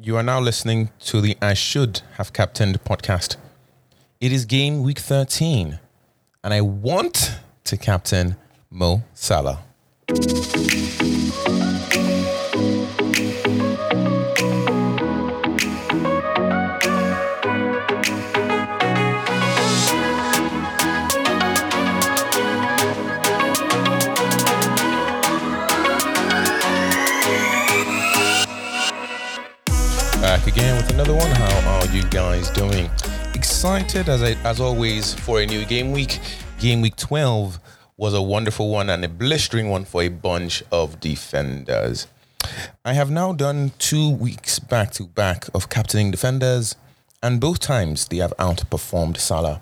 You are now listening to the I Should Have Captained podcast. It is game week 13, and I want to captain Mo Salah. Doing? Excited as I, as always for a new game week. Game week 12 was a wonderful one and a blistering one for a bunch of defenders. I have now done two weeks back to back of captaining defenders, and both times they have outperformed Salah.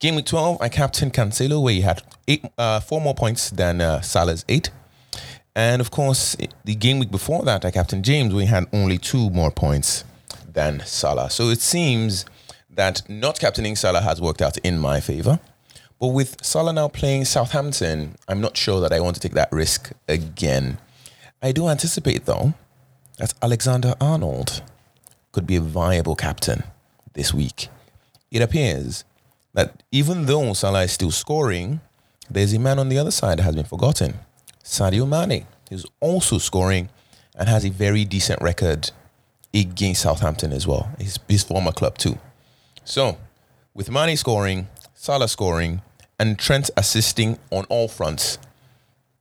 Game week 12, I captained Cancelo, where he had eight, uh, four more points than uh, Salah's eight. And of course, the game week before that, I captained James, where he had only two more points than Salah. So it seems that not captaining Salah has worked out in my favor. But with Salah now playing Southampton, I'm not sure that I want to take that risk again. I do anticipate, though, that Alexander Arnold could be a viable captain this week. It appears that even though Salah is still scoring, there's a man on the other side that has been forgotten. Sadio Mane is also scoring and has a very decent record against Southampton as well, his, his former club too. So, with Mane scoring, Salah scoring, and Trent assisting on all fronts,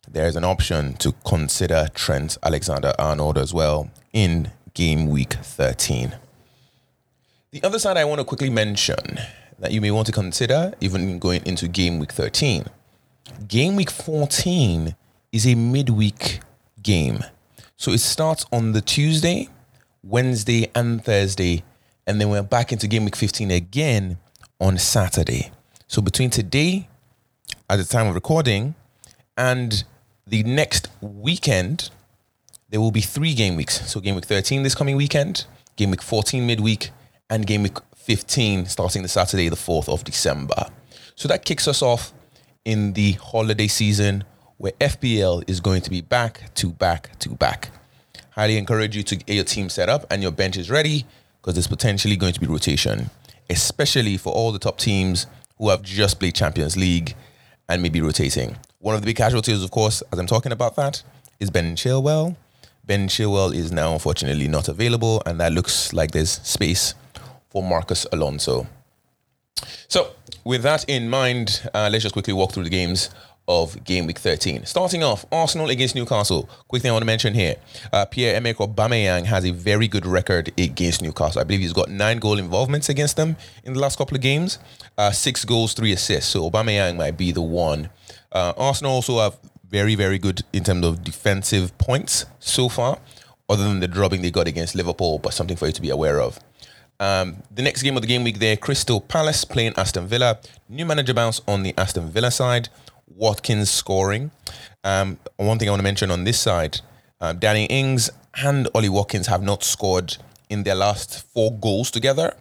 there's an option to consider Trent Alexander Arnold as well in game week 13. The other side I want to quickly mention that you may want to consider even going into game week 13. Game week 14 is a midweek game. So it starts on the Tuesday, Wednesday, and Thursday, and then we're back into game week 15 again on Saturday. So between today, at the time of recording, and the next weekend, there will be three game weeks. So game week 13 this coming weekend, game week 14 midweek, and game week 15 starting the Saturday, the 4th of December. So that kicks us off in the holiday season where FPL is going to be back to back to back. Highly encourage you to get your team set up and your bench is ready because there's potentially going to be rotation, especially for all the top teams who have just played Champions League and maybe rotating. One of the big casualties, of course, as I'm talking about that, is Ben Chilwell. Ben Chilwell is now unfortunately not available, and that looks like there's space for Marcos Alonso. So, with that in mind, uh, let's just quickly walk through the games of game week 13. Starting off, Arsenal against Newcastle. Quick thing I want to mention here. Uh, Pierre-Emerick Aubameyang has a very good record against Newcastle. I believe he's got nine goal involvements against them in the last couple of games. Uh, six goals, three assists. So Aubameyang might be the one. Uh, Arsenal also have very, very good in terms of defensive points so far, other than the drubbing they got against Liverpool, but something for you to be aware of. Um, the next game of the game week there, Crystal Palace playing Aston Villa. New manager bounce on the Aston Villa side. Watkins scoring. Um, one thing I want to mention on this side, um, Danny Ings and Ollie Watkins have not scored in their last four goals together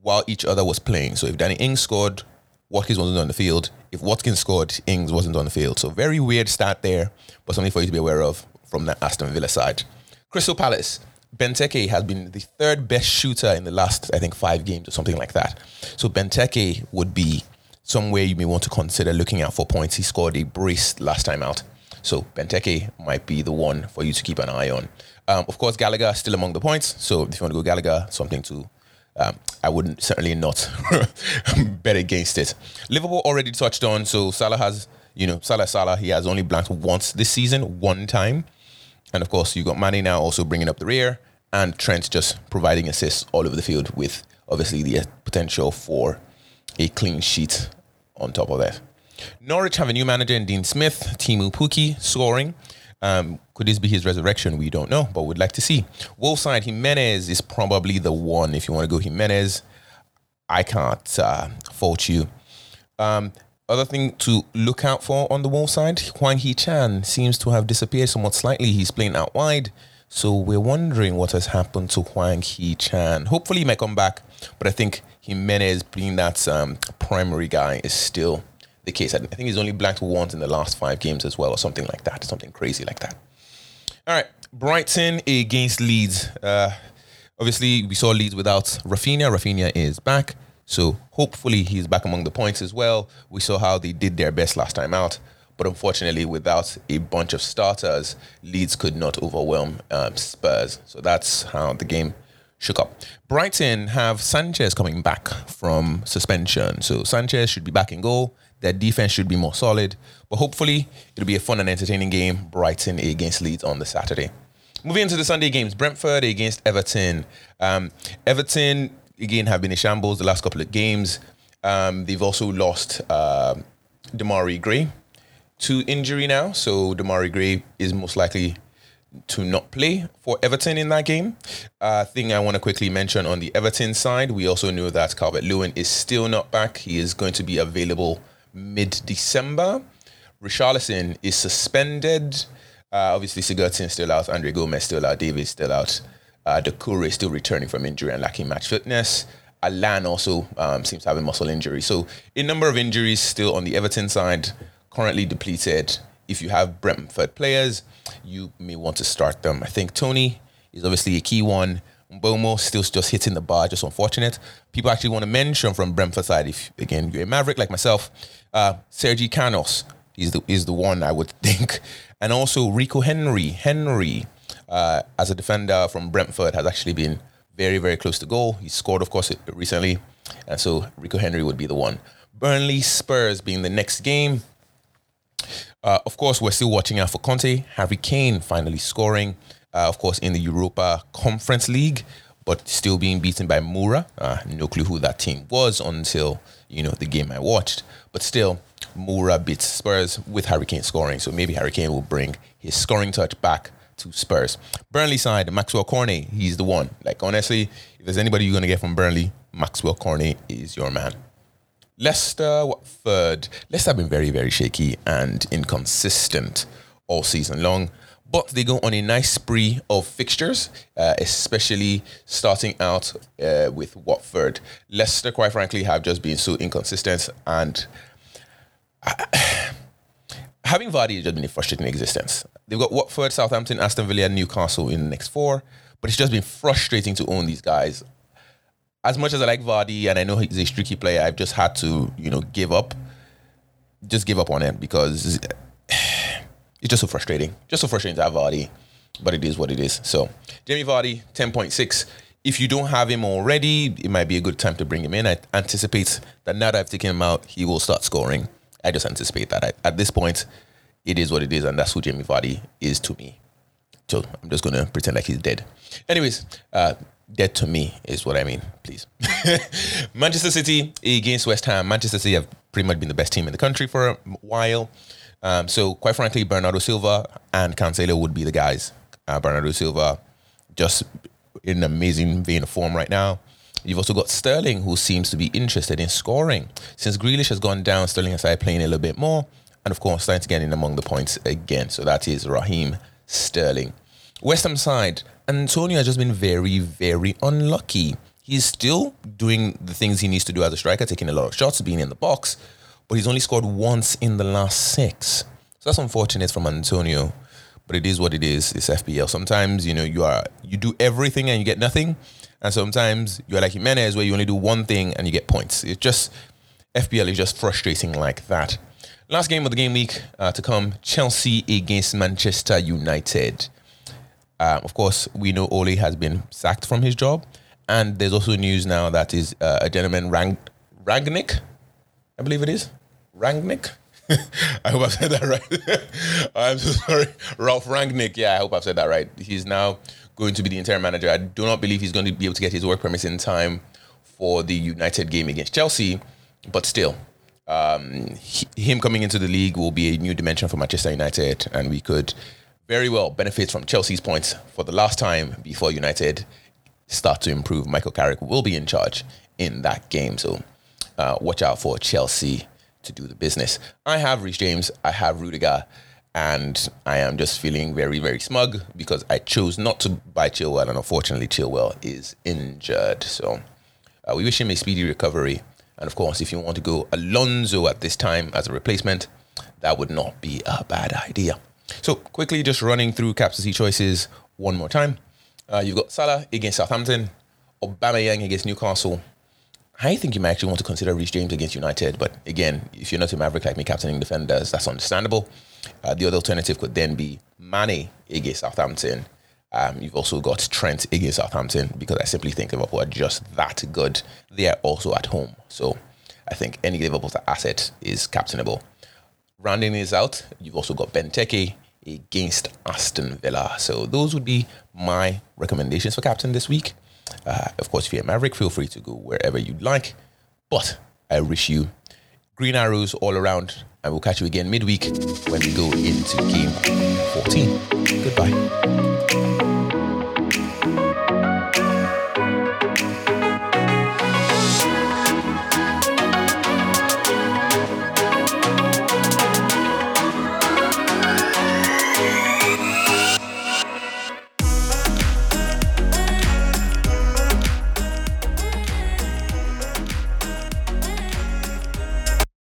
while each other was playing. So if Danny Ings scored, Watkins wasn't on the field. If Watkins scored, Ings wasn't on the field. So very weird stat there, but something for you to be aware of from the Aston Villa side. Crystal Palace. Benteke has been the third best shooter in the last, I think, five games or something like that. So Benteke would be somewhere you may want to consider looking out for points. He scored a brace last time out. So Benteke might be the one for you to keep an eye on. Um, of course, Gallagher still among the points. So if you want to go Gallagher, something to, um, I wouldn't certainly not bet against it. Liverpool already touched on. So Salah has, you know, Salah Salah, he has only blanked once this season, one time. And of course, you've got Mane now also bringing up the rear and Trent just providing assists all over the field with obviously the potential for a clean sheet on top of that. Norwich have a new manager in Dean Smith, Teemu Pukki scoring. Um, could this be his resurrection? We don't know, but we'd like to see. Wolves side, Jimenez is probably the one. If you want to go Jimenez, I can't uh, fault you. Um, other thing to look out for on the Wolves side, Hwang Hee Chan seems to have disappeared somewhat slightly. He's playing out wide. So we're wondering what has happened to Hwang Hee Chan. Hopefully he might come back, but I think Jimenez being that um, primary guy is still the case. I think he's only blanked once in the last five games as well, or something like that, something crazy like that. All right, Brighton against Leeds. Uh, Obviously, we saw Leeds without Rafinha. Rafinha is back. So hopefully he's back among the points as well. We saw how they did their best last time out. But unfortunately, without a bunch of starters, Leeds could not overwhelm um, Spurs. So that's how the game shook up. Brighton have Sanchez coming back from suspension. So Sanchez should be back in goal. Their defense should be more solid. But hopefully, it'll be a fun and entertaining game. Brighton against Leeds on the Saturday. Moving into the Sunday games, Brentford against Everton. Um, Everton, again, have been in shambles the last couple of games. Um, they've also lost uh, Demarai Gray to injury now. So Demarai Gray is most likely to not play for Everton in that game. Uh, thing I want to quickly mention on the Everton side, we also know that Calvert Lewin is still not back. He is going to be available mid December. Richarlison is suspended. Uh, obviously, Sigurdsson still out, Andre Gomes still out, David still out. Uh, is still returning from injury and lacking match fitness. Allan also um, seems to have a muscle injury. So, a number of injuries still on the Everton side, currently depleted. If you have Brentford players, you may want to start them. I think Toney is obviously a key one. Mbeumo still just hitting the bar, just unfortunate. People actually want to mention from Brentford side, if again you're a Maverick like myself, uh, Sergi Canos is the is the one I would think, and also Rico Henry. Henry, uh, as a defender from Brentford, has actually been very very close to goal. He scored, of course, recently, and so Rico Henry would be the one. Burnley Spurs being the next game. Uh, of course, we're still watching out for Conte. Harry Kane finally scoring, uh, of course, in the Europa Conference League, but still being beaten by Mura. Uh, no clue who that team was until you know the game I watched. But still, Mura beats Spurs with Harry Kane scoring. So maybe Harry Kane will bring his scoring touch back to Spurs. Burnley side, Maxwell Cornet, he's the one. Like honestly, if there's anybody you're gonna get from Burnley, Maxwell Cornet is your man. Leicester, Watford. Leicester have been very, very shaky and inconsistent all season long. But they go on a nice spree of fixtures, uh, especially starting out uh, with Watford. Leicester, quite frankly, have just been so inconsistent, and having Vardy has just been a frustrating existence. They've got Watford, Southampton, Aston Villa, Newcastle in the next four, but it's just been frustrating to own these guys as much as I like Vardy and I know he's a streaky player, I've just had to, you know, give up. Just give up on him because it's just so frustrating. Just so frustrating to have Vardy, but it is what it is. So, Jamie Vardy, 10.6. If you don't have him already, it might be a good time to bring him in. I anticipate that now that I've taken him out, he will start scoring. I just anticipate that. I, at this point, it is what it is, and that's who Jamie Vardy is to me. So I'm just gonna pretend like he's dead. Anyways, uh, dead to me is what I mean, please. Manchester City against West Ham. Manchester City have pretty much been the best team in the country for a while. Um, so, quite frankly, Bernardo Silva and Cancelo would be the guys. Uh, Bernardo Silva just in an amazing vein of form right now. You've also got Sterling, who seems to be interested in scoring. Since Grealish has gone down, Sterling has started playing a little bit more. And of course, starting to get in among the points again. So that is Raheem Sterling. West Ham side, Antonio has just been very, very unlucky. He's still doing the things he needs to do as a striker, taking a lot of shots, being in the box, but he's only scored once in the last six. So that's unfortunate from Antonio, but it is what it is. It's FPL. Sometimes you know you are you do everything and you get nothing, and sometimes you're like Jimenez where you only do one thing and you get points. It's just FPL is just frustrating like that. Last game of the game week uh, to come: Chelsea against Manchester United. Um, of course, we know Ole has been sacked from his job, and there's also news now that is uh, a gentleman Rang Rangnick, I believe it is Rangnick. I hope I've said that right. I'm so sorry, Ralph Rangnick. Yeah, I hope I've said that right. He's now going to be the interim manager. I do not believe he's going to be able to get his work permit in time for the United game against Chelsea, but still, um, he, him coming into the league will be a new dimension for Manchester United, and we could very well benefits from Chelsea's points for the last time before United start to improve. Michael Carrick will be in charge in that game. So uh, watch out for Chelsea to do the business. I have Reece James, I have Rudiger, and I am just feeling very, very smug because I chose not to buy Chilwell, and unfortunately, Chilwell is injured. So uh, we wish him a speedy recovery. And of course, if you want to go Alonso at this time as a replacement, that would not be a bad idea. So quickly, just running through captaincy choices one more time. Uh, you've got Salah against Southampton, Aubameyang against Newcastle. I think you might actually want to consider Reece James against United, but again, if you're not a Maverick like me, captaining defenders, that's understandable. Uh, the other alternative could then be Mane against Southampton. Um, you've also got Trent against Southampton because I simply think Liverpool are just that good. They are also at home, so I think any Liverpool asset is captainable. Rounding is out, you've also got Benteke against Aston Villa. So those would be my recommendations for captain this week. Uh, of course, if you're a Maverick, feel free to go wherever you'd like. But I wish you green arrows all around, and we'll catch you again midweek when we go into game 14. Goodbye.